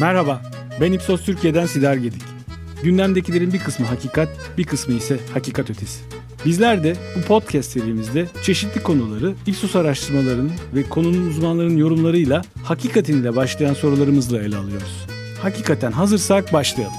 Merhaba, ben Ipsos Türkiye'den Sidar Gedik. Gündemdekilerin bir kısmı hakikat, bir kısmı ise hakikat ötesi. Bizler de bu podcast serimizde çeşitli konuları Ipsos araştırmalarının ve konunun uzmanlarının yorumlarıyla hakikatin ile başlayan sorularımızla ele alıyoruz. Hakikaten hazırsak başlayalım.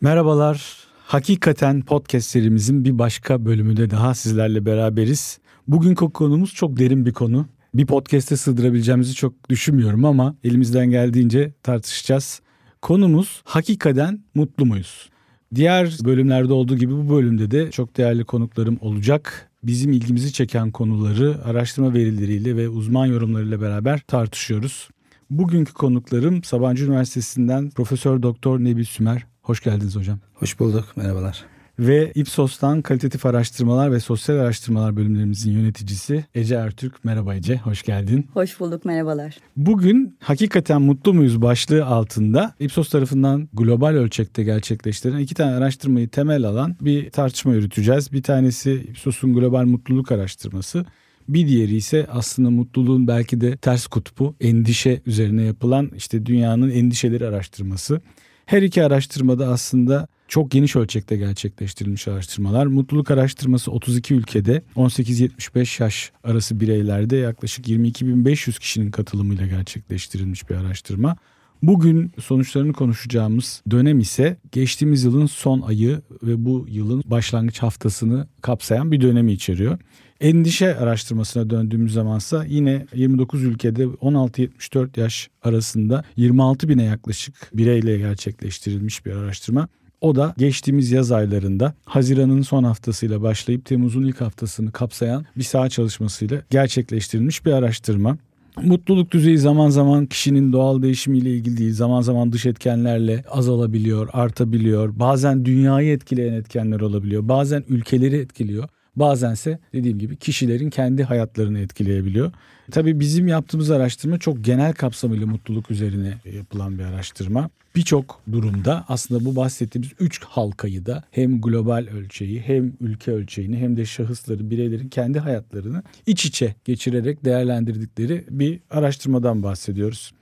Merhabalar, Hakikaten podcast serimizin bir başka bölümünde daha sizlerle beraberiz. Bugünkü konumuz çok derin bir konu. Bir podcast'e sığdırabileceğimizi çok düşünmüyorum ama elimizden geldiğince tartışacağız. Konumuz hakikaten mutlu muyuz? Diğer bölümlerde olduğu gibi bu bölümde de çok değerli konuklarım olacak. Bizim ilgimizi çeken konuları araştırma verileriyle ve uzman yorumlarıyla beraber tartışıyoruz. Bugünkü konuklarım Sabancı Üniversitesi'nden Profesör Doktor Nebil Sümer. Hoş geldiniz hocam. Hoş bulduk, merhabalar. Ve Ipsos'tan kalitatif araştırmalar ve sosyal araştırmalar bölümlerimizin yöneticisi Ece Ertürk. Merhaba Ece, hoş geldin. Hoş bulduk, merhabalar. Bugün hakikaten mutlu muyuz başlığı altında Ipsos tarafından global ölçekte gerçekleştirilen iki tane araştırmayı temel alan bir tartışma yürüteceğiz. Bir tanesi Ipsos'un global mutluluk araştırması. Bir diğeri ise aslında mutluluğun belki de ters kutbu, endişe üzerine yapılan işte dünyanın endişeleri araştırması. Her iki araştırmada aslında çok geniş ölçekte gerçekleştirilmiş araştırmalar. Mutluluk araştırması 32 ülkede 18-75 yaş arası bireylerde yaklaşık 22.500 kişinin katılımıyla gerçekleştirilmiş bir araştırma. Bugün sonuçlarını konuşacağımız dönem ise geçtiğimiz yılın son ayı ve bu yılın başlangıç haftasını kapsayan bir dönemi içeriyor. Endişe araştırmasına döndüğümüz zamansa yine 29 ülkede 16-74 yaş arasında 26 bine yaklaşık bireyle gerçekleştirilmiş bir araştırma. O da geçtiğimiz yaz aylarında Haziran'ın son haftasıyla başlayıp Temmuz'un ilk haftasını kapsayan bir saha çalışmasıyla gerçekleştirilmiş bir araştırma. Mutluluk düzeyi zaman zaman kişinin doğal değişimiyle ilgili değil, zaman zaman dış etkenlerle azalabiliyor, artabiliyor. Bazen dünyayı etkileyen etkenler olabiliyor, bazen ülkeleri etkiliyor. Bazense dediğim gibi kişilerin kendi hayatlarını etkileyebiliyor. Tabii bizim yaptığımız araştırma çok genel kapsamıyla mutluluk üzerine yapılan bir araştırma. Birçok durumda aslında bu bahsettiğimiz üç halkayı da hem global ölçeği hem ülke ölçeğini hem de şahısların, bireylerin kendi hayatlarını iç içe geçirerek değerlendirdikleri bir araştırmadan bahsediyoruz.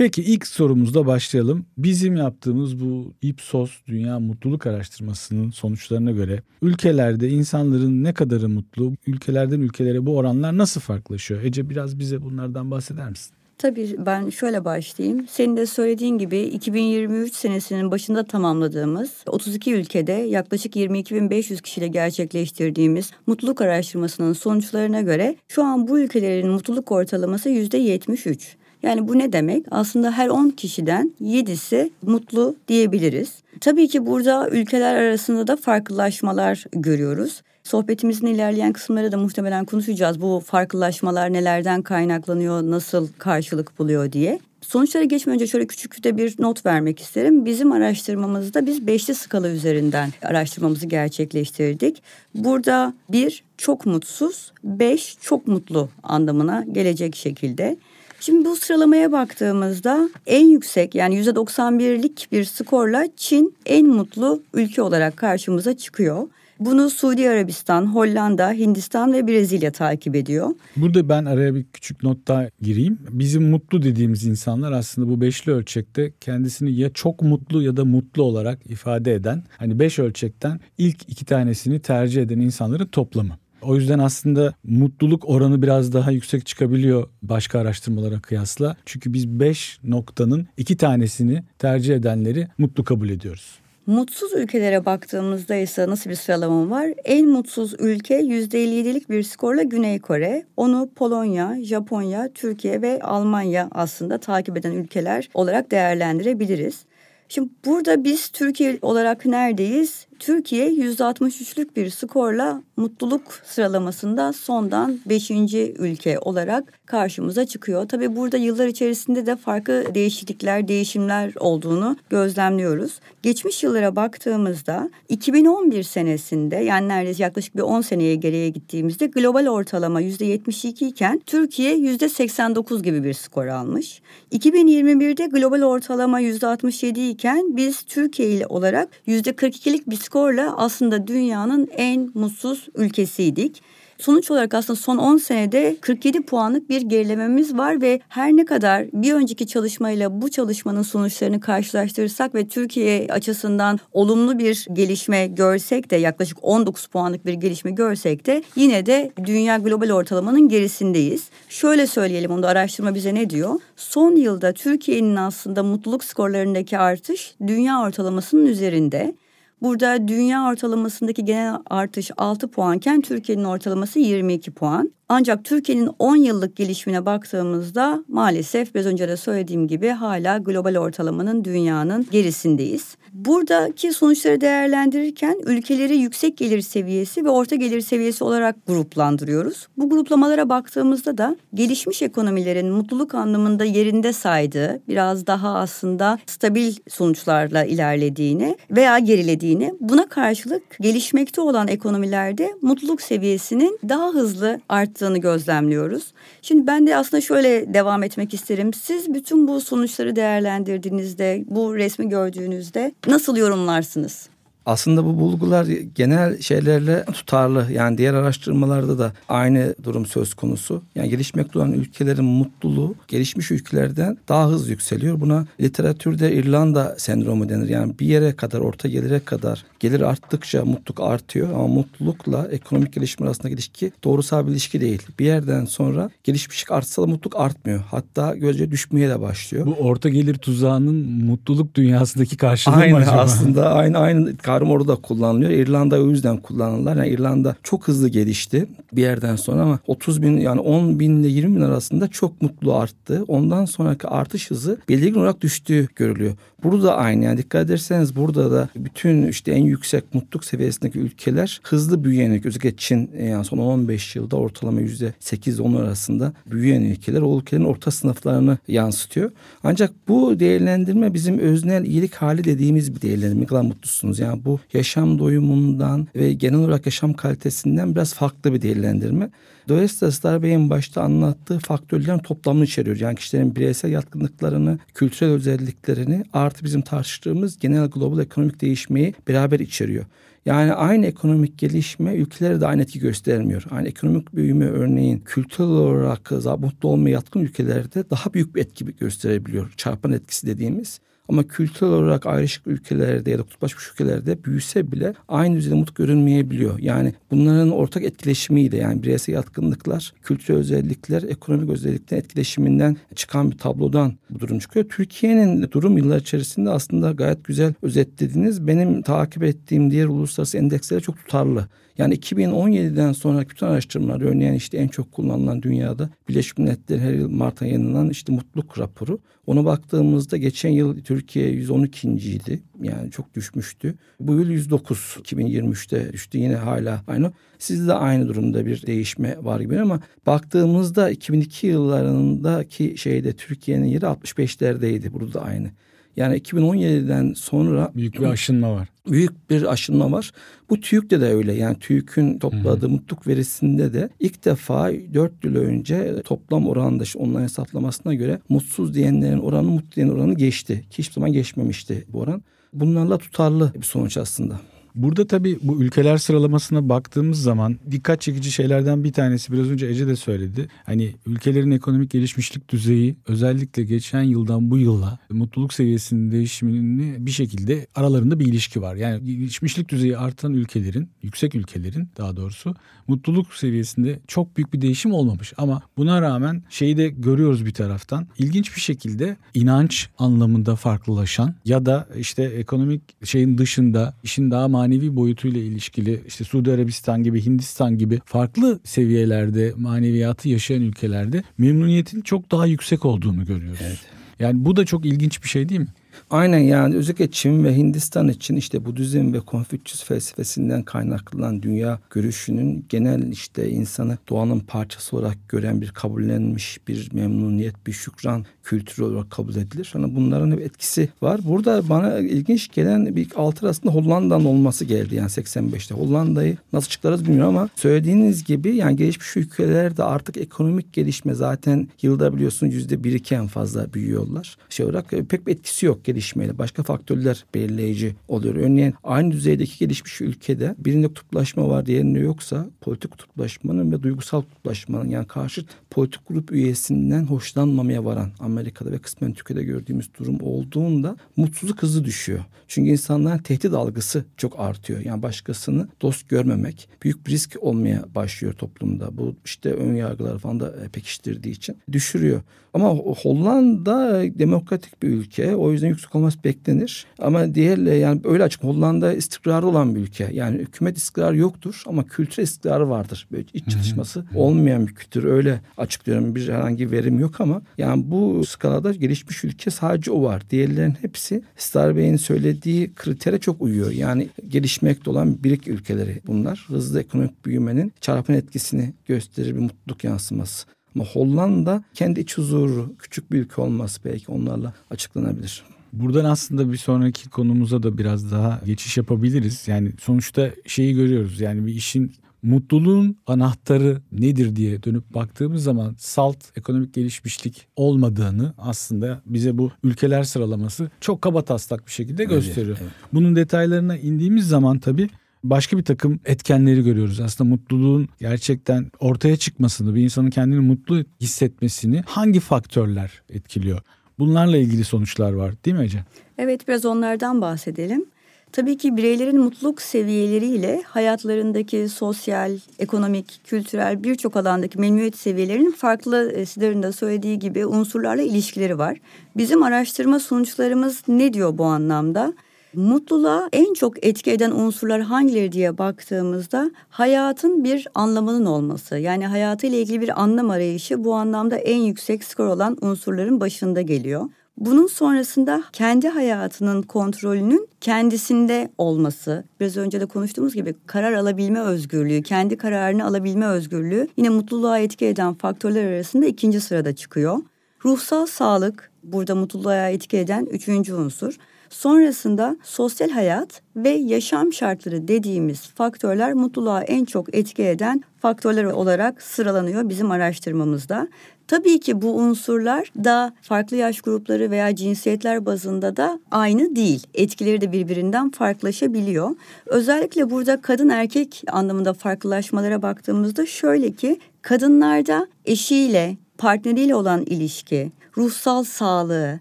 Peki ilk sorumuzda başlayalım. Bizim yaptığımız bu Ipsos Dünya Mutluluk Araştırması'nın sonuçlarına göre ülkelerde insanların ne kadarı mutlu, ülkelerden ülkelere bu oranlar nasıl farklılaşıyor? Ece biraz bize bunlardan bahseder misin? Tabii ben şöyle başlayayım. Senin de söylediğin gibi 2023 senesinin başında tamamladığımız 32 ülkede yaklaşık 22.500 kişiyle gerçekleştirdiğimiz mutluluk araştırmasının sonuçlarına göre şu an bu ülkelerin mutluluk ortalaması %73. Yani bu ne demek? Aslında her 10 kişiden 7'si mutlu diyebiliriz. Tabii ki burada ülkeler arasında da farklılaşmalar görüyoruz. Sohbetimizin ilerleyen kısımları da muhtemelen konuşacağız. Bu farklılaşmalar nelerden kaynaklanıyor, nasıl karşılık buluyor diye. Sonuçlara geçmeden önce şöyle küçük de bir not vermek isterim. Bizim araştırmamızda biz beşli skala üzerinden araştırmamızı gerçekleştirdik. Burada bir çok mutsuz, beş çok mutlu anlamına gelecek şekilde. Şimdi bu sıralamaya baktığımızda en yüksek yani %91'lik bir skorla Çin en mutlu ülke olarak karşımıza çıkıyor. Bunu Suudi Arabistan, Hollanda, Hindistan ve Brezilya takip ediyor. Burada ben araya bir küçük not daha gireyim. Bizim mutlu dediğimiz insanlar aslında bu beşli ölçekte kendisini ya çok mutlu ya da mutlu olarak ifade eden hani beş ölçekten ilk iki tanesini tercih eden insanların toplamı. O yüzden aslında mutluluk oranı biraz daha yüksek çıkabiliyor başka araştırmalara kıyasla. Çünkü biz 5 noktanın 2 tanesini tercih edenleri mutlu kabul ediyoruz. Mutsuz ülkelere baktığımızda ise nasıl bir sıralama var? En mutsuz ülke %57'lik bir skorla Güney Kore. Onu Polonya, Japonya, Türkiye ve Almanya aslında takip eden ülkeler olarak değerlendirebiliriz. Şimdi burada biz Türkiye olarak neredeyiz? Türkiye %63'lük bir skorla mutluluk sıralamasında sondan 5. ülke olarak karşımıza çıkıyor. Tabii burada yıllar içerisinde de farklı değişiklikler, değişimler olduğunu gözlemliyoruz. Geçmiş yıllara baktığımızda 2011 senesinde yani neredeyse yaklaşık bir 10 seneye geriye gittiğimizde global ortalama %72 iken Türkiye %89 gibi bir skor almış. 2021'de global ortalama %67 iken biz Türkiye ile olarak %42'lik bir skorla aslında dünyanın en mutsuz ülkesiydik. Sonuç olarak aslında son 10 senede 47 puanlık bir gerilememiz var ve her ne kadar bir önceki çalışmayla bu çalışmanın sonuçlarını karşılaştırırsak ve Türkiye açısından olumlu bir gelişme görsek de yaklaşık 19 puanlık bir gelişme görsek de yine de dünya global ortalamanın gerisindeyiz. Şöyle söyleyelim onu da araştırma bize ne diyor? Son yılda Türkiye'nin aslında mutluluk skorlarındaki artış dünya ortalamasının üzerinde. Burada dünya ortalamasındaki genel artış 6 puanken Türkiye'nin ortalaması 22 puan. Ancak Türkiye'nin 10 yıllık gelişimine baktığımızda maalesef biraz önce de söylediğim gibi hala global ortalamanın dünyanın gerisindeyiz. Buradaki sonuçları değerlendirirken ülkeleri yüksek gelir seviyesi ve orta gelir seviyesi olarak gruplandırıyoruz. Bu gruplamalara baktığımızda da gelişmiş ekonomilerin mutluluk anlamında yerinde saydığı, biraz daha aslında stabil sonuçlarla ilerlediğini veya gerilediğini, buna karşılık gelişmekte olan ekonomilerde mutluluk seviyesinin daha hızlı arttığını gözlemliyoruz. Şimdi ben de aslında şöyle devam etmek isterim. Siz bütün bu sonuçları değerlendirdiğinizde, bu resmi gördüğünüzde nasıl yorumlarsınız? Aslında bu bulgular genel şeylerle tutarlı. Yani diğer araştırmalarda da aynı durum söz konusu. Yani gelişmekte olan ülkelerin mutluluğu gelişmiş ülkelerden daha hızlı yükseliyor. Buna literatürde İrlanda sendromu denir. Yani bir yere kadar, orta gelire kadar gelir arttıkça mutluluk artıyor. Ama mutlulukla ekonomik gelişme arasındaki ilişki doğrusal bir ilişki değil. Bir yerden sonra gelişmişlik artsa da mutluluk artmıyor. Hatta gözce düşmeye de başlıyor. Bu orta gelir tuzağının mutluluk dünyasındaki karşılığı aynı mı acaba? aslında aynı aynı kavram orada kullanılıyor. İrlanda o yüzden kullanırlar. Yani İrlanda çok hızlı gelişti bir yerden sonra ama 30 bin yani 10 bin ile 20 bin arasında çok mutlu arttı. Ondan sonraki artış hızı belirgin olarak düştüğü görülüyor. Burada aynı yani dikkat ederseniz burada da bütün işte en yüksek mutluluk seviyesindeki ülkeler hızlı büyüyen ülke. Özellikle Çin e, yani son 15 yılda ortalama yüzde 8-10 arasında büyüyen ülkeler o ülkelerin orta sınıflarını yansıtıyor. Ancak bu değerlendirme bizim öznel iyilik hali dediğimiz bir değerlendirme. Ne kadar mutlusunuz. Yani bu yaşam doyumundan ve genel olarak yaşam kalitesinden biraz farklı bir değerlendirme. Dolayısıyla Star Bey'in başta anlattığı faktörlerin toplamını içeriyor. Yani kişilerin bireysel yatkınlıklarını, kültürel özelliklerini artı bizim tartıştığımız genel global ekonomik değişmeyi beraber içeriyor. Yani aynı ekonomik gelişme ülkelerde aynı etki göstermiyor. Aynı ekonomik büyüme örneğin kültürel olarak mutlu olmaya yatkın ülkelerde daha büyük bir etki gösterebiliyor. Çarpan etkisi dediğimiz. Ama kültürel olarak ayrışık ülkelerde ya da kutuplaşmış ülkelerde büyüse bile aynı düzeyde mutlu görünmeyebiliyor. Yani bunların ortak etkileşimiyle yani bireysel yatkınlıklar, kültürel özellikler, ekonomik özellikler etkileşiminden çıkan bir tablodan bu durum çıkıyor. Türkiye'nin durum yıllar içerisinde aslında gayet güzel özetlediniz. Benim takip ettiğim diğer uluslararası endekslere çok tutarlı. Yani 2017'den sonra bütün araştırmalar örneğin işte en çok kullanılan dünyada Birleşmiş Milletler her yıl Mart'ta yayınlanan işte mutluluk raporu. Ona baktığımızda geçen yıl Türkiye 112. idi. Yani çok düşmüştü. Bu yıl 109 2023'te düştü yine hala aynı. Sizde de aynı durumda bir değişme var gibi ama baktığımızda 2002 yıllarındaki şeyde Türkiye'nin yeri 65'lerdeydi. Burada da aynı. Yani 2017'den sonra büyük bir aşınma var. Büyük bir aşınma var. Bu TÜİK'te de öyle. Yani TÜİK'ün topladığı Hı-hı. mutluluk verisinde de ilk defa 4 yıl önce toplam oranda işte online hesaplamasına göre mutsuz diyenlerin oranı mutlu diyenlerin oranı geçti. Ki hiçbir zaman geçmemişti bu oran. Bunlarla tutarlı bir sonuç aslında. Burada tabii bu ülkeler sıralamasına baktığımız zaman dikkat çekici şeylerden bir tanesi biraz önce Ece de söyledi. Hani ülkelerin ekonomik gelişmişlik düzeyi özellikle geçen yıldan bu yıla mutluluk seviyesinin değişimini bir şekilde aralarında bir ilişki var. Yani gelişmişlik düzeyi artan ülkelerin, yüksek ülkelerin daha doğrusu mutluluk seviyesinde çok büyük bir değişim olmamış. Ama buna rağmen şeyi de görüyoruz bir taraftan. İlginç bir şekilde inanç anlamında farklılaşan ya da işte ekonomik şeyin dışında işin daha manevi boyutuyla ilişkili işte Suudi Arabistan gibi Hindistan gibi farklı seviyelerde maneviyatı yaşayan ülkelerde memnuniyetin çok daha yüksek olduğunu görüyoruz. Evet. Yani bu da çok ilginç bir şey değil mi? Aynen yani özellikle Çin ve Hindistan için işte Budizm ve Konfüçyüs felsefesinden kaynaklanan dünya görüşünün genel işte insanı doğanın parçası olarak gören bir kabullenmiş bir memnuniyet, bir şükran kültürü olarak kabul edilir. Hani bunların bir etkisi var. Burada bana ilginç gelen bir altı aslında Hollanda'nın olması geldi yani 85'te. Hollanda'yı nasıl çıkarız bilmiyorum ama söylediğiniz gibi yani gelişmiş ülkelerde artık ekonomik gelişme zaten yılda biliyorsunuz yüzde bir iki en fazla büyüyorlar. Şey olarak pek bir etkisi yok gelişmeyle başka faktörler belirleyici oluyor. Örneğin aynı düzeydeki gelişmiş ülkede birinde kutuplaşma var diğerinde yoksa politik kutuplaşmanın ve duygusal kutuplaşmanın yani karşı politik grup üyesinden hoşlanmamaya varan Amerika'da ve kısmen Türkiye'de gördüğümüz durum olduğunda mutsuzluk hızı düşüyor. Çünkü insanların tehdit algısı çok artıyor. Yani başkasını dost görmemek büyük bir risk olmaya başlıyor toplumda. Bu işte ön yargılar falan da pekiştirdiği için düşürüyor. Ama Hollanda demokratik bir ülke. O yüzden yüksek olması beklenir. Ama diğerle yani öyle açık Hollanda istikrarı olan bir ülke. Yani hükümet istikrarı yoktur ama kültür istikrarı vardır. Böyle iç çatışması olmayan bir kültür. Öyle açıklıyorum. Bir herhangi verim yok ama yani bu skalada gelişmiş ülke sadece o var. Diğerlerin hepsi Star Bey'in söylediği kritere çok uyuyor. Yani gelişmekte olan birik ülkeleri bunlar. Hızlı ekonomik büyümenin çarpın etkisini gösterir bir mutluluk yansıması. Ama Hollanda kendi iç huzuru, küçük bir ülke olması belki onlarla açıklanabilir. Buradan aslında bir sonraki konumuza da biraz daha geçiş yapabiliriz. Yani sonuçta şeyi görüyoruz. Yani bir işin mutluluğun anahtarı nedir diye dönüp baktığımız zaman salt ekonomik gelişmişlik olmadığını aslında bize bu ülkeler sıralaması çok kaba taslak bir şekilde gösteriyor. Evet, evet. Bunun detaylarına indiğimiz zaman tabii başka bir takım etkenleri görüyoruz. Aslında mutluluğun gerçekten ortaya çıkmasını, bir insanın kendini mutlu hissetmesini hangi faktörler etkiliyor? Bunlarla ilgili sonuçlar var değil mi Ece? Evet biraz onlardan bahsedelim. Tabii ki bireylerin mutluluk seviyeleriyle hayatlarındaki sosyal, ekonomik, kültürel birçok alandaki memnuniyet seviyelerinin farklı e, sizlerin de söylediği gibi unsurlarla ilişkileri var. Bizim araştırma sonuçlarımız ne diyor bu anlamda? Mutluluğa en çok etki eden unsurlar hangileri diye baktığımızda hayatın bir anlamının olması. Yani hayatıyla ilgili bir anlam arayışı bu anlamda en yüksek skor olan unsurların başında geliyor. Bunun sonrasında kendi hayatının kontrolünün kendisinde olması, biraz önce de konuştuğumuz gibi karar alabilme özgürlüğü, kendi kararını alabilme özgürlüğü yine mutluluğa etki eden faktörler arasında ikinci sırada çıkıyor. Ruhsal sağlık burada mutluluğa etki eden üçüncü unsur. Sonrasında sosyal hayat ve yaşam şartları dediğimiz faktörler mutluluğa en çok etki eden faktörler olarak sıralanıyor bizim araştırmamızda. Tabii ki bu unsurlar da farklı yaş grupları veya cinsiyetler bazında da aynı değil. Etkileri de birbirinden farklılaşabiliyor. Özellikle burada kadın erkek anlamında farklılaşmalara baktığımızda şöyle ki kadınlarda eşiyle, partneriyle olan ilişki, ruhsal sağlığı,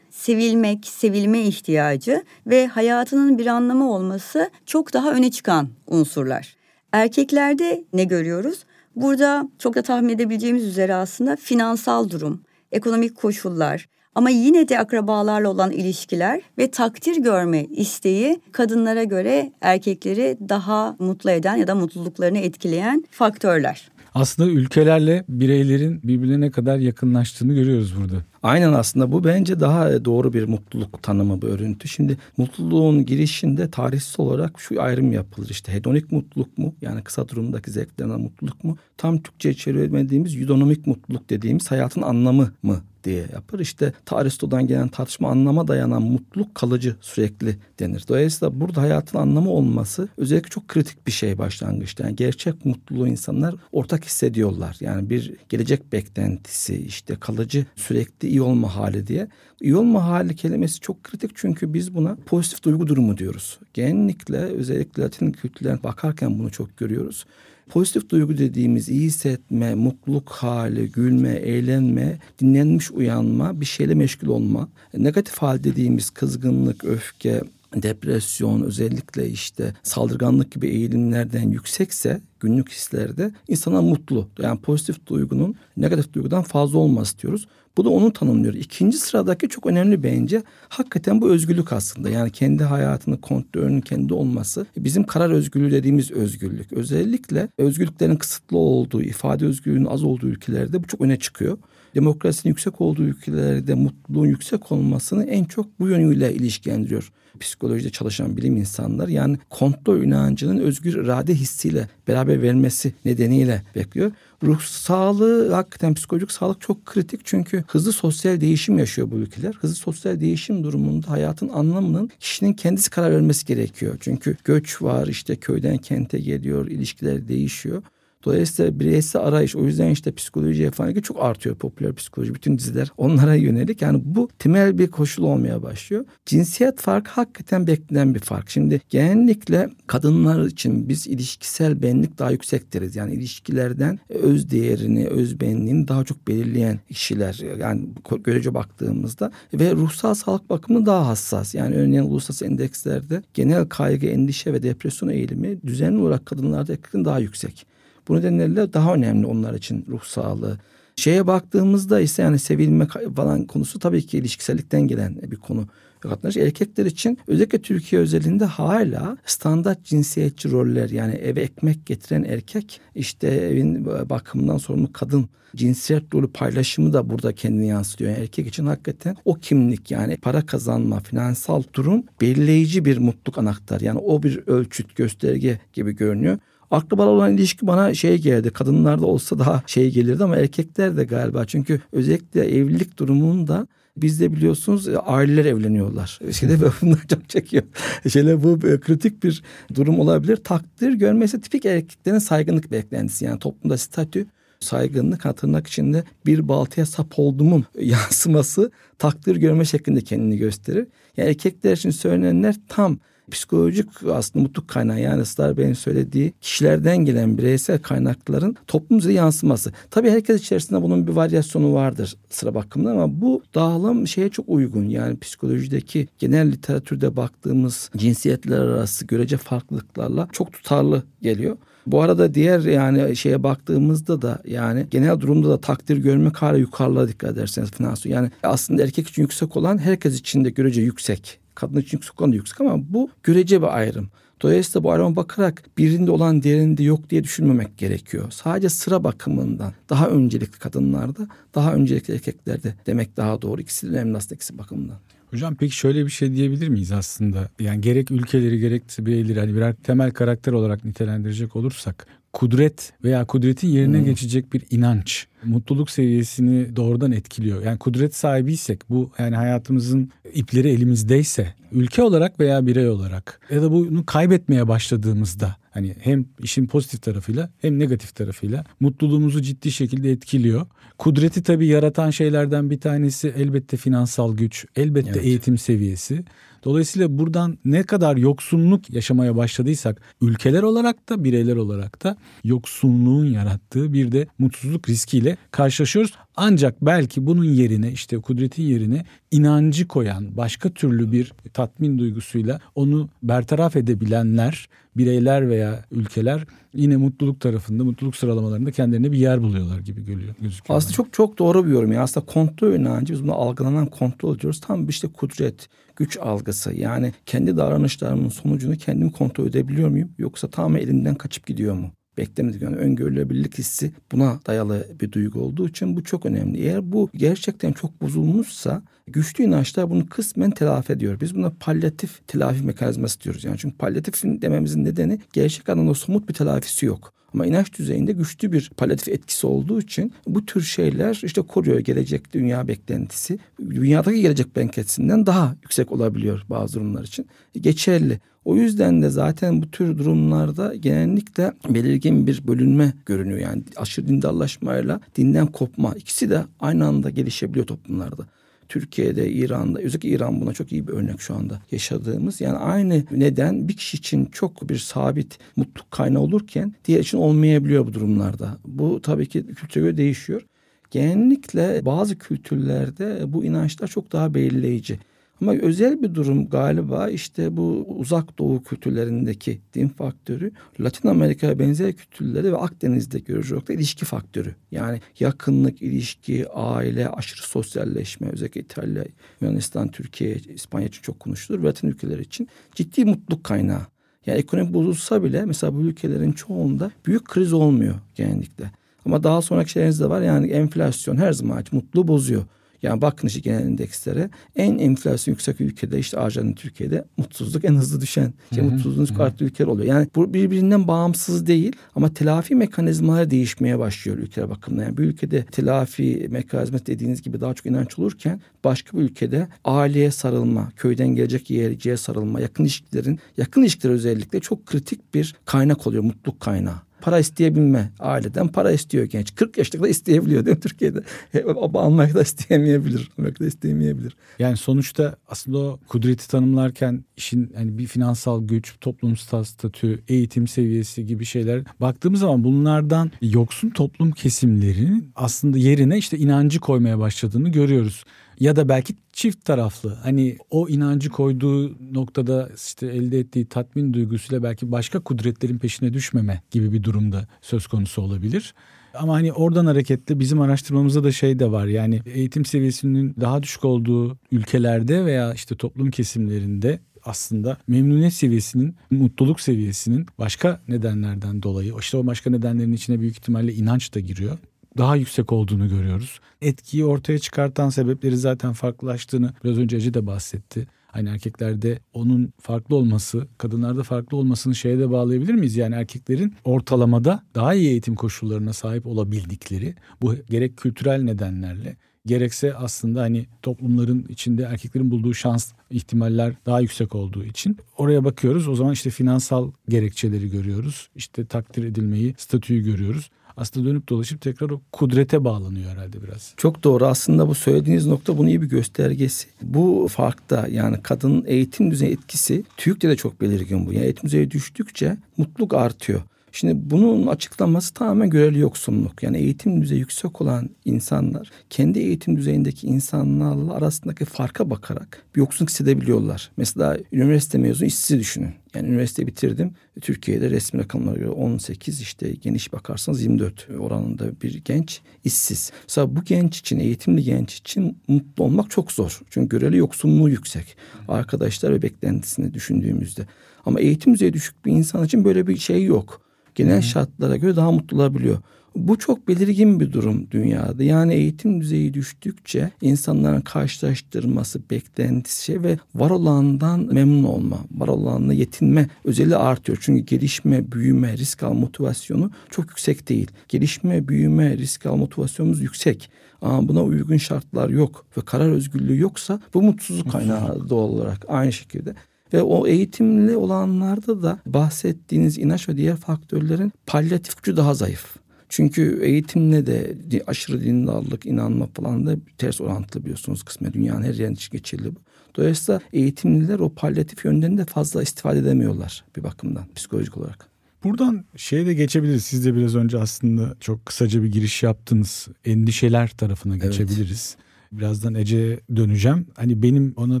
sevilmek, sevilme ihtiyacı ve hayatının bir anlamı olması çok daha öne çıkan unsurlar. Erkeklerde ne görüyoruz? Burada çok da tahmin edebileceğimiz üzere aslında finansal durum, ekonomik koşullar, ama yine de akrabalarla olan ilişkiler ve takdir görme isteği kadınlara göre erkekleri daha mutlu eden ya da mutluluklarını etkileyen faktörler. Aslında ülkelerle bireylerin birbirine kadar yakınlaştığını görüyoruz burada. Aynen aslında bu bence daha doğru bir mutluluk tanımı bu örüntü. Şimdi mutluluğun girişinde tarihsel olarak şu ayrım yapılır. İşte hedonik mutluluk mu? Yani kısa durumdaki zevklerden mutluluk mu? Tam Türkçe çevirmediğimiz yudonomik mutluluk dediğimiz hayatın anlamı mı diye yapar. İşte Aristo'dan gelen tartışma anlama dayanan mutluluk kalıcı sürekli denir. Dolayısıyla burada hayatın anlamı olması özellikle çok kritik bir şey başlangıçta. Yani gerçek mutluluğu insanlar ortak hissediyorlar. Yani bir gelecek beklentisi işte kalıcı sürekli iyi olma hali diye. İyi olma hali kelimesi çok kritik çünkü biz buna pozitif duygu durumu diyoruz. Genellikle özellikle Latin kültürlerine bakarken bunu çok görüyoruz. Pozitif duygu dediğimiz iyi hissetme, mutluluk hali, gülme, eğlenme, dinlenmiş uyanma, bir şeyle meşgul olma. Negatif hal dediğimiz kızgınlık, öfke, depresyon özellikle işte saldırganlık gibi eğilimlerden yüksekse günlük hislerde insana mutlu. Yani pozitif duygunun negatif duygudan fazla olması diyoruz. Bu da onu tanımlıyor. İkinci sıradaki çok önemli bence hakikaten bu özgürlük aslında. Yani kendi hayatını kontrolünün kendi olması. Bizim karar özgürlüğü dediğimiz özgürlük. Özellikle özgürlüklerin kısıtlı olduğu, ifade özgürlüğünün az olduğu ülkelerde bu çok öne çıkıyor demokrasinin yüksek olduğu ülkelerde mutluluğun yüksek olmasını en çok bu yönüyle ilişkilendiriyor. Psikolojide çalışan bilim insanlar yani kontrol inancının özgür irade hissiyle beraber verilmesi nedeniyle bekliyor. Ruh sağlığı hakikaten psikolojik sağlık çok kritik çünkü hızlı sosyal değişim yaşıyor bu ülkeler. Hızlı sosyal değişim durumunda hayatın anlamının kişinin kendisi karar vermesi gerekiyor. Çünkü göç var işte köyden kente geliyor ilişkiler değişiyor. Dolayısıyla bireysel arayış o yüzden işte psikolojiye falan çok artıyor popüler psikoloji. Bütün diziler onlara yönelik. Yani bu temel bir koşul olmaya başlıyor. Cinsiyet farkı hakikaten beklenen bir fark. Şimdi genellikle kadınlar için biz ilişkisel benlik daha yüksek deriz. Yani ilişkilerden öz değerini, öz benliğini daha çok belirleyen kişiler. Yani görece baktığımızda ve ruhsal sağlık bakımı daha hassas. Yani örneğin uluslararası endekslerde genel kaygı, endişe ve depresyon eğilimi düzenli olarak kadınlarda daha yüksek. Bu nedenle daha önemli onlar için ruh sağlığı. Şeye baktığımızda ise yani sevilme falan konusu tabii ki ilişkisellikten gelen bir konu. Kadınlar erkekler için özellikle Türkiye özelinde hala standart cinsiyetçi roller yani eve ekmek getiren erkek işte evin bakımından sorumlu kadın cinsiyet rolü paylaşımı da burada kendini yansıtıyor. Yani erkek için hakikaten o kimlik yani para kazanma, finansal durum belirleyici bir mutluluk anahtar. Yani o bir ölçüt, gösterge gibi görünüyor. Akrabalar olan ilişki bana şey geldi. Kadınlarda olsa daha şey gelirdi ama erkekler de galiba. Çünkü özellikle evlilik durumunda Bizde biliyorsunuz e, aileler evleniyorlar. Şeyde bunlar çok çekiyor. Şeyler bu e, kritik bir durum olabilir. Takdir görmesi tipik erkeklerin saygınlık beklentisi. Yani toplumda statü saygınlık hatırnak içinde bir baltaya sap olduğumun yansıması takdir görme şeklinde kendini gösterir. Yani erkekler için söylenenler tam psikolojik aslında mutluluk kaynağı yani Star Bey'in söylediği kişilerden gelen bireysel kaynakların toplumumuza yansıması. Tabii herkes içerisinde bunun bir varyasyonu vardır sıra bakımından ama bu dağılım şeye çok uygun. Yani psikolojideki genel literatürde baktığımız cinsiyetler arası görece farklılıklarla çok tutarlı geliyor. Bu arada diğer yani şeye baktığımızda da yani genel durumda da takdir görmek hala yukarılara dikkat ederseniz finansal. Yani aslında erkek için yüksek olan herkes için de görece yüksek kadın için yüksek da yüksek ama bu görece bir ayrım. Dolayısıyla bu ayrıma bakarak birinde olan diğerinde yok diye düşünmemek gerekiyor. Sadece sıra bakımından daha öncelikli kadınlarda, daha öncelikli erkeklerde demek daha doğru. İkisi de önemli aslında ikisi bakımından. Hocam peki şöyle bir şey diyebilir miyiz aslında? Yani gerek ülkeleri gerekse bireyleri hani birer temel karakter olarak nitelendirecek olursak kudret veya kudretin yerine hmm. geçecek bir inanç mutluluk seviyesini doğrudan etkiliyor. Yani kudret sahibiysek bu yani hayatımızın ipleri elimizdeyse ülke olarak veya birey olarak ya da bunu kaybetmeye başladığımızda hani hem işin pozitif tarafıyla hem negatif tarafıyla mutluluğumuzu ciddi şekilde etkiliyor. Kudreti tabii yaratan şeylerden bir tanesi elbette finansal güç, elbette evet. eğitim seviyesi. Dolayısıyla buradan ne kadar yoksunluk yaşamaya başladıysak ülkeler olarak da bireyler olarak da yoksunluğun yarattığı bir de mutsuzluk riskiyle karşılaşıyoruz. Ancak belki bunun yerine işte kudretin yerine inancı koyan başka türlü bir tatmin duygusuyla onu bertaraf edebilenler, bireyler veya ülkeler yine mutluluk tarafında, mutluluk sıralamalarında kendilerine bir yer buluyorlar gibi görüyor, gözüküyor. Aslında çok çok doğru bir yorum. Yani aslında kontrol inancı biz bunu algılanan kontrol diyoruz. Tam işte kudret, güç algısı. Yani kendi davranışlarımın sonucunu kendim kontrol edebiliyor muyum? Yoksa tamamen elimden kaçıp gidiyor mu? Beklemedik. Yani öngörülebilirlik hissi buna dayalı bir duygu olduğu için bu çok önemli. Eğer bu gerçekten çok bozulmuşsa güçlü inançlar bunu kısmen telafi ediyor. Biz buna palyatif telafi mekanizması diyoruz. Yani çünkü palyatif dememizin nedeni gerçek anlamda somut bir telafisi yok. Ama inanç düzeyinde güçlü bir palyatif etkisi olduğu için bu tür şeyler işte koruyor gelecek dünya beklentisi. Dünyadaki gelecek beklentisinden daha yüksek olabiliyor bazı durumlar için. Geçerli. O yüzden de zaten bu tür durumlarda genellikle belirgin bir bölünme görünüyor. Yani aşırı dindarlaşmayla dinden kopma ikisi de aynı anda gelişebiliyor toplumlarda. Türkiye'de, İran'da, özellikle İran buna çok iyi bir örnek şu anda yaşadığımız. Yani aynı neden bir kişi için çok bir sabit mutluluk kaynağı olurken diğer için olmayabiliyor bu durumlarda. Bu tabii ki kültüre göre değişiyor. Genellikle bazı kültürlerde bu inançlar çok daha belirleyici. Ama özel bir durum galiba işte bu uzak doğu kültürlerindeki din faktörü Latin Amerika'ya benzer kültürlerde ve Akdeniz'de görücülükte ilişki faktörü. Yani yakınlık, ilişki, aile, aşırı sosyalleşme özellikle İtalya, Yunanistan, Türkiye, İspanya için çok konuşulur. Latin ülkeleri için ciddi mutluluk kaynağı. Yani ekonomi bozulsa bile mesela bu ülkelerin çoğunda büyük kriz olmuyor genellikle. Ama daha sonraki şeyleriniz de var yani enflasyon her zaman mutlu bozuyor. Yani bakın işte genel endekslere en enflasyon yüksek ülkede işte Arjantin Türkiye'de mutsuzluk en hızlı düşen şey mutsuzluğun arttığı ülkeler oluyor. Yani bu birbirinden bağımsız değil ama telafi mekanizmaları değişmeye başlıyor ülkeler bakımından. Yani bir ülkede telafi mekanizması dediğiniz gibi daha çok inanç olurken başka bir ülkede aileye sarılma, köyden gelecek yerciye sarılma, yakın ilişkilerin yakın ilişkiler özellikle çok kritik bir kaynak oluyor, mutluluk kaynağı. Para isteyebilme. Aileden para istiyor genç. 40 yaşında da isteyebiliyor değil mi Türkiye'de? Amerika'da isteyemeyebilir. Amerika'da isteyemeyebilir. Yani sonuçta aslında o kudreti tanımlarken işin hani bir finansal güç, toplumsal statü, eğitim seviyesi gibi şeyler baktığımız zaman bunlardan yoksun toplum kesimlerinin aslında yerine işte inancı koymaya başladığını görüyoruz ya da belki çift taraflı. Hani o inancı koyduğu noktada işte elde ettiği tatmin duygusuyla belki başka kudretlerin peşine düşmeme gibi bir durumda söz konusu olabilir. Ama hani oradan hareketle bizim araştırmamızda da şey de var. Yani eğitim seviyesinin daha düşük olduğu ülkelerde veya işte toplum kesimlerinde aslında memnuniyet seviyesinin, mutluluk seviyesinin başka nedenlerden dolayı işte o başka nedenlerin içine büyük ihtimalle inanç da giriyor daha yüksek olduğunu görüyoruz. Etkiyi ortaya çıkartan sebepleri zaten farklılaştığını biraz önce Ece de bahsetti. Hani erkeklerde onun farklı olması, kadınlarda farklı olmasını şeye de bağlayabilir miyiz? Yani erkeklerin ortalamada daha iyi eğitim koşullarına sahip olabildikleri bu gerek kültürel nedenlerle gerekse aslında hani toplumların içinde erkeklerin bulduğu şans ihtimaller daha yüksek olduğu için oraya bakıyoruz. O zaman işte finansal gerekçeleri görüyoruz. İşte takdir edilmeyi, statüyü görüyoruz aslında dönüp dolaşıp tekrar o kudrete bağlanıyor herhalde biraz. Çok doğru. Aslında bu söylediğiniz nokta bunun iyi bir göstergesi. Bu farkta yani kadın eğitim düzeyi etkisi TÜİK'te de çok belirgin bu. Yani eğitim düzeyi düştükçe mutluluk artıyor. Şimdi bunun açıklaması tamamen göreli yoksunluk. Yani eğitim düzeyi yüksek olan insanlar kendi eğitim düzeyindeki insanlarla arasındaki farka bakarak bir yoksunluk hissedebiliyorlar. Mesela üniversite mezunu işsiz düşünün. Yani üniversite bitirdim. Türkiye'de resmi rakamlara göre 18 işte geniş bakarsanız 24 oranında bir genç işsiz. Mesela bu genç için eğitimli genç için mutlu olmak çok zor. Çünkü göreli yoksunluğu yüksek. Arkadaşlar ve beklentisini düşündüğümüzde. Ama eğitim düzeyi düşük bir insan için böyle bir şey yok genel Hı. şartlara göre daha mutlu olabiliyor. Bu çok belirgin bir durum dünyada. Yani eğitim düzeyi düştükçe insanların karşılaştırması, beklentisi ve var olandan memnun olma, var olanla yetinme özelliği artıyor. Çünkü gelişme, büyüme, risk al motivasyonu çok yüksek değil. Gelişme, büyüme, risk al motivasyonumuz yüksek. Ama buna uygun şartlar yok ve karar özgürlüğü yoksa bu mutsuzluk kaynağı doğal olarak aynı şekilde. Ve o eğitimli olanlarda da bahsettiğiniz inanç ve diğer faktörlerin palyatif gücü daha zayıf. Çünkü eğitimle de aşırı dindarlık, inanma falan da ters orantılı biliyorsunuz kısmen. Dünyanın her yerinde geçerli bu. Dolayısıyla eğitimliler o palyatif yönden de fazla istifade edemiyorlar bir bakımdan psikolojik olarak. Buradan şeye de geçebiliriz. Siz de biraz önce aslında çok kısaca bir giriş yaptınız. Endişeler tarafına geçebiliriz. Evet. Birazdan Ece'ye döneceğim. Hani benim ona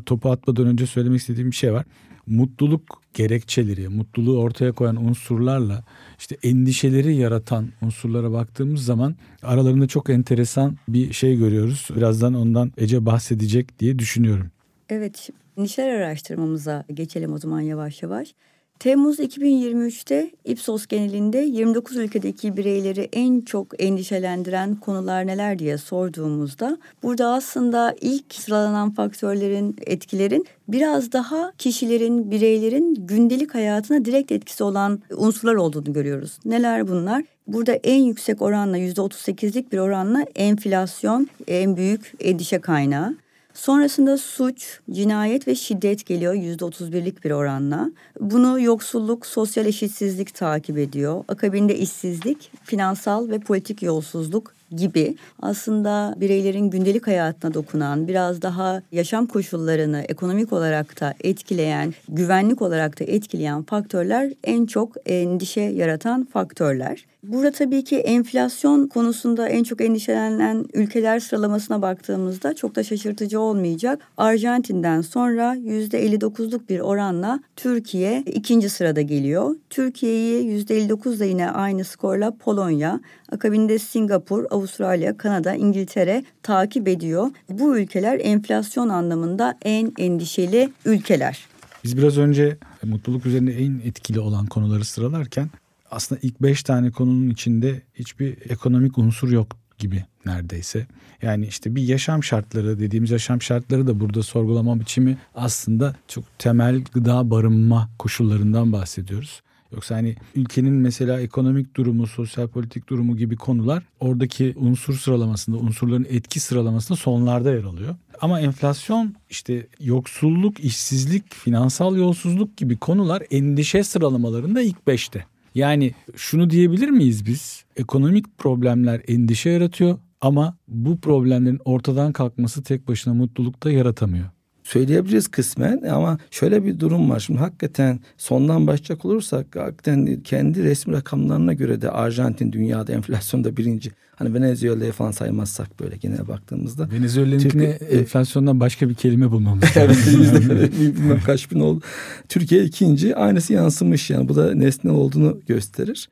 topu atmadan önce söylemek istediğim bir şey var. Mutluluk gerekçeleri, mutluluğu ortaya koyan unsurlarla işte endişeleri yaratan unsurlara baktığımız zaman aralarında çok enteresan bir şey görüyoruz. Birazdan ondan Ece bahsedecek diye düşünüyorum. Evet, endişeler araştırmamıza geçelim o zaman yavaş yavaş. Temmuz 2023'te Ipsos genelinde 29 ülkedeki bireyleri en çok endişelendiren konular neler diye sorduğumuzda burada aslında ilk sıralanan faktörlerin, etkilerin biraz daha kişilerin, bireylerin gündelik hayatına direkt etkisi olan unsurlar olduğunu görüyoruz. Neler bunlar? Burada en yüksek oranla %38'lik bir oranla enflasyon en büyük endişe kaynağı. Sonrasında suç, cinayet ve şiddet geliyor yüzde otuz birlik bir oranla. Bunu yoksulluk, sosyal eşitsizlik takip ediyor. Akabinde işsizlik, finansal ve politik yolsuzluk gibi aslında bireylerin gündelik hayatına dokunan, biraz daha yaşam koşullarını ekonomik olarak da etkileyen, güvenlik olarak da etkileyen faktörler en çok endişe yaratan faktörler. Burada tabii ki enflasyon konusunda en çok endişelenen ülkeler sıralamasına baktığımızda çok da şaşırtıcı olmayacak. Arjantin'den sonra %59'luk bir oranla Türkiye ikinci sırada geliyor. Türkiye'yi %59'da yine aynı skorla Polonya, akabinde Singapur, Avustralya, Kanada, İngiltere takip ediyor. Bu ülkeler enflasyon anlamında en endişeli ülkeler. Biz biraz önce mutluluk üzerinde en etkili olan konuları sıralarken aslında ilk beş tane konunun içinde hiçbir ekonomik unsur yok gibi neredeyse. Yani işte bir yaşam şartları dediğimiz yaşam şartları da burada sorgulama biçimi aslında çok temel gıda barınma koşullarından bahsediyoruz. Yoksa hani ülkenin mesela ekonomik durumu, sosyal politik durumu gibi konular oradaki unsur sıralamasında, unsurların etki sıralamasında sonlarda yer alıyor. Ama enflasyon, işte yoksulluk, işsizlik, finansal yolsuzluk gibi konular endişe sıralamalarında ilk beşte. Yani şunu diyebilir miyiz biz? Ekonomik problemler endişe yaratıyor ama bu problemlerin ortadan kalkması tek başına mutluluk da yaratamıyor söyleyebiliriz kısmen ama şöyle bir durum var. Şimdi hakikaten sondan başlayacak olursak hakikaten kendi resmi rakamlarına göre de Arjantin dünyada enflasyonda birinci. Hani Venezuela'yı falan saymazsak böyle genel baktığımızda. Venezuela'nınkine enflasyondan başka bir kelime bulmamız lazım. evet, bilmem kaç bin oldu. Türkiye ikinci. Aynısı yansımış yani. Bu da nesnel olduğunu gösterir.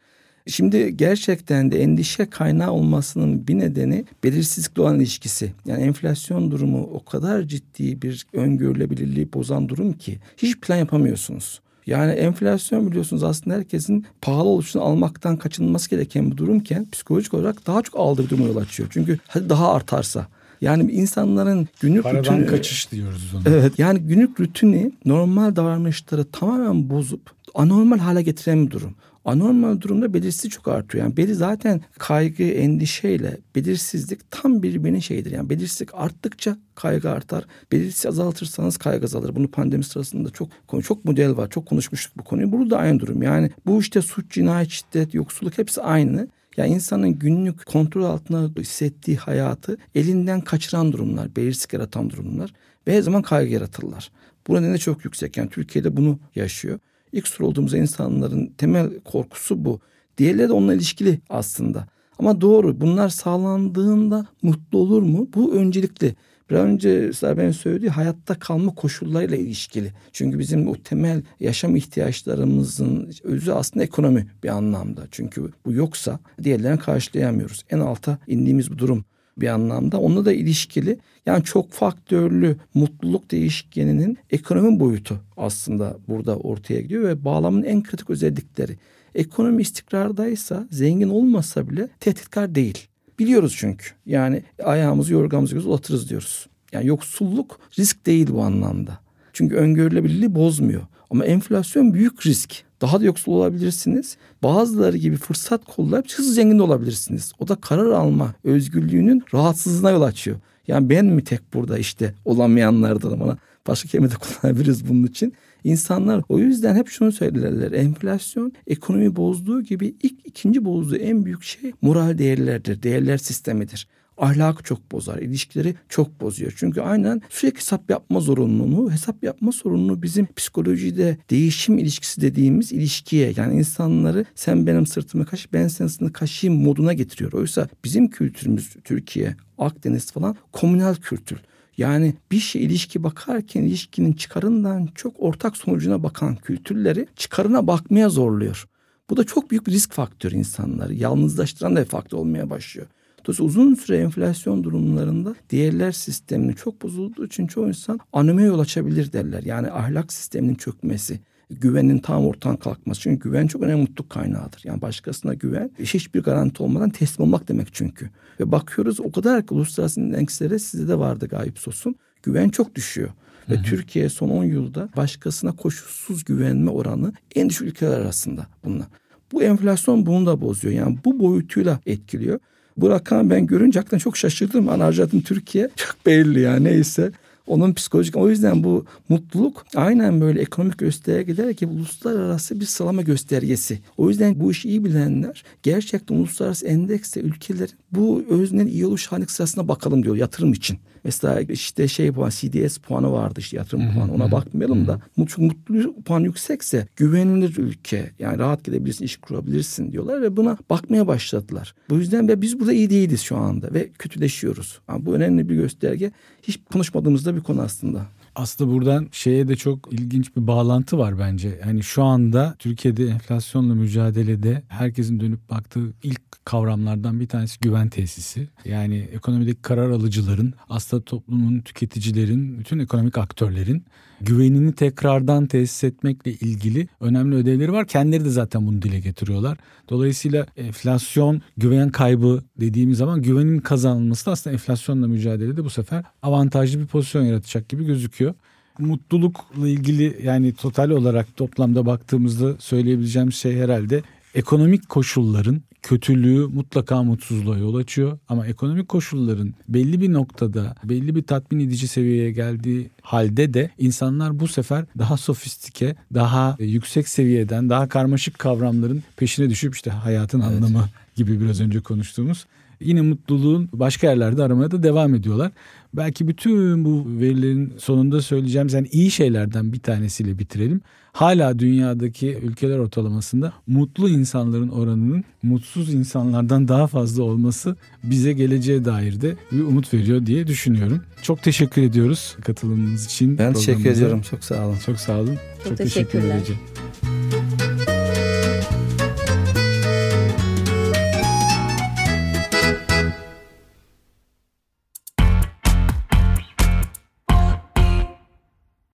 Şimdi gerçekten de endişe kaynağı olmasının bir nedeni belirsizlikle olan ilişkisi. Yani enflasyon durumu o kadar ciddi bir öngörülebilirliği bozan durum ki hiç plan yapamıyorsunuz. Yani enflasyon biliyorsunuz aslında herkesin pahalı oluşunu almaktan kaçınılması gereken bir durumken psikolojik olarak daha çok aldığı duruma yol açıyor. Çünkü hadi daha artarsa yani insanların günlük Paradan rutini... kaçış diyoruz ona. Evet yani günlük rutini normal davranışları tamamen bozup anormal hale getiren bir durum. Anormal durumda belirsizlik çok artıyor. Yani beli zaten kaygı, endişeyle belirsizlik tam birbirinin şeyidir. Yani belirsizlik arttıkça kaygı artar. Belirsizlik azaltırsanız kaygı azalır. Bunu pandemi sırasında çok çok model var. Çok konuşmuştuk bu konuyu. Burada aynı durum. Yani bu işte suç, cinayet, şiddet, yoksulluk hepsi aynı. Ya insanın günlük kontrol altında hissettiği hayatı elinden kaçıran durumlar, belirsizlik yaratan durumlar ve her zaman kaygı yaratırlar. Bu nedenle çok yüksek. Yani Türkiye'de bunu yaşıyor. Soru olduğumuz insanların temel korkusu bu. Diğerleri de onunla ilişkili aslında. Ama doğru bunlar sağlandığında mutlu olur mu? Bu öncelikli. Bir önce ben söylediği hayatta kalma koşullarıyla ilişkili. Çünkü bizim o temel yaşam ihtiyaçlarımızın özü aslında ekonomi bir anlamda. Çünkü bu yoksa diğerlerini karşılayamıyoruz. En alta indiğimiz bu durum bir anlamda. Onunla da ilişkili yani çok faktörlü mutluluk değişkeninin ekonomi boyutu aslında burada ortaya gidiyor ve bağlamın en kritik özellikleri. Ekonomi istikrardaysa zengin olmasa bile tehditkar değil. Biliyoruz çünkü. Yani ayağımızı yorgamızı göz uzatırız diyoruz. Yani yoksulluk risk değil bu anlamda. Çünkü öngörülebilirliği bozmuyor. Ama enflasyon büyük risk. Daha da yoksul olabilirsiniz. Bazıları gibi fırsat kollayıp hızlı zengin de olabilirsiniz. O da karar alma özgürlüğünün rahatsızlığına yol açıyor. Yani ben mi tek burada işte olamayanlardan bana başka kelime de kullanabiliriz bunun için. İnsanlar o yüzden hep şunu söylerler. Enflasyon ekonomi bozduğu gibi ilk ikinci bozduğu en büyük şey moral değerlerdir. Değerler sistemidir ahlakı çok bozar, ilişkileri çok bozuyor. Çünkü aynen sürekli hesap yapma zorunluluğu, hesap yapma sorununu bizim psikolojide değişim ilişkisi dediğimiz ilişkiye yani insanları sen benim sırtımı kaş, ben senin sırtını kaşıyım moduna getiriyor. Oysa bizim kültürümüz Türkiye, Akdeniz falan komünal kültür. Yani bir şey ilişki bakarken ilişkinin çıkarından çok ortak sonucuna bakan kültürleri çıkarına bakmaya zorluyor. Bu da çok büyük bir risk faktörü insanları. Yalnızlaştıran da bir faktör olmaya başlıyor. Dolayısıyla uzun süre enflasyon durumlarında değerler sisteminin çok bozulduğu için çoğu insan anime yol açabilir derler. Yani ahlak sisteminin çökmesi güvenin tam ortadan kalkması. Çünkü güven çok önemli mutluluk kaynağıdır. Yani başkasına güven hiçbir garanti olmadan teslim olmak demek çünkü. Ve bakıyoruz o kadar ki uluslararası endekslere sizde de vardı gayip sosun. Güven çok düşüyor. Ve hı hı. Türkiye son 10 yılda başkasına koşulsuz güvenme oranı en düşük ülkeler arasında bunlar. Bu enflasyon bunu da bozuyor. Yani bu boyutuyla etkiliyor. Bu rakam ben görünce hakikaten çok şaşırdım. Ana Türkiye çok belli yani neyse. Onun psikolojik o yüzden bu mutluluk aynen böyle ekonomik göstergeler ki uluslararası bir sıralama göstergesi. O yüzden bu işi iyi bilenler gerçekten uluslararası endekste ülkelerin bu öznel iyi oluş halindeki sırasına bakalım diyor yatırım için. Mesela işte şey puan CDS puanı vardı işte yatırım puanı ona bakmayalım da mutlu, mutlu puan yüksekse güvenilir ülke yani rahat gidebilirsin iş kurabilirsin diyorlar ve buna bakmaya başladılar. Bu yüzden ve biz burada iyi değiliz şu anda ve kötüleşiyoruz. Yani bu önemli bir gösterge. Hiç konuşmadığımızda bir konu aslında. Aslında buradan şeye de çok ilginç bir bağlantı var bence. Yani şu anda Türkiye'de enflasyonla mücadelede herkesin dönüp baktığı ilk kavramlardan bir tanesi güven tesisi. Yani ekonomideki karar alıcıların, aslında toplumun, tüketicilerin, bütün ekonomik aktörlerin güvenini tekrardan tesis etmekle ilgili önemli ödevleri var. Kendileri de zaten bunu dile getiriyorlar. Dolayısıyla enflasyon, güven kaybı dediğimiz zaman güvenin kazanılması da aslında enflasyonla mücadelede bu sefer avantajlı bir pozisyon yaratacak gibi gözüküyor mutlulukla ilgili yani total olarak toplamda baktığımızda söyleyebileceğim şey herhalde ekonomik koşulların kötülüğü mutlaka mutsuzluğa yol açıyor. Ama ekonomik koşulların belli bir noktada belli bir tatmin edici seviyeye geldiği halde de insanlar bu sefer daha sofistike, daha yüksek seviyeden, daha karmaşık kavramların peşine düşüp işte hayatın evet. anlamı gibi biraz önce konuştuğumuz yine mutluluğun başka yerlerde aramaya da devam ediyorlar. Belki bütün bu verilerin sonunda söyleyeceğimiz yani iyi şeylerden bir tanesiyle bitirelim. Hala dünyadaki ülkeler ortalamasında mutlu insanların oranının mutsuz insanlardan daha fazla olması bize geleceğe dair de bir umut veriyor diye düşünüyorum. Çok teşekkür ediyoruz katılımınız için. Ben teşekkür ediyorum. Çok sağ olun. Çok sağ olun. Çok, Çok teşekkürler. teşekkür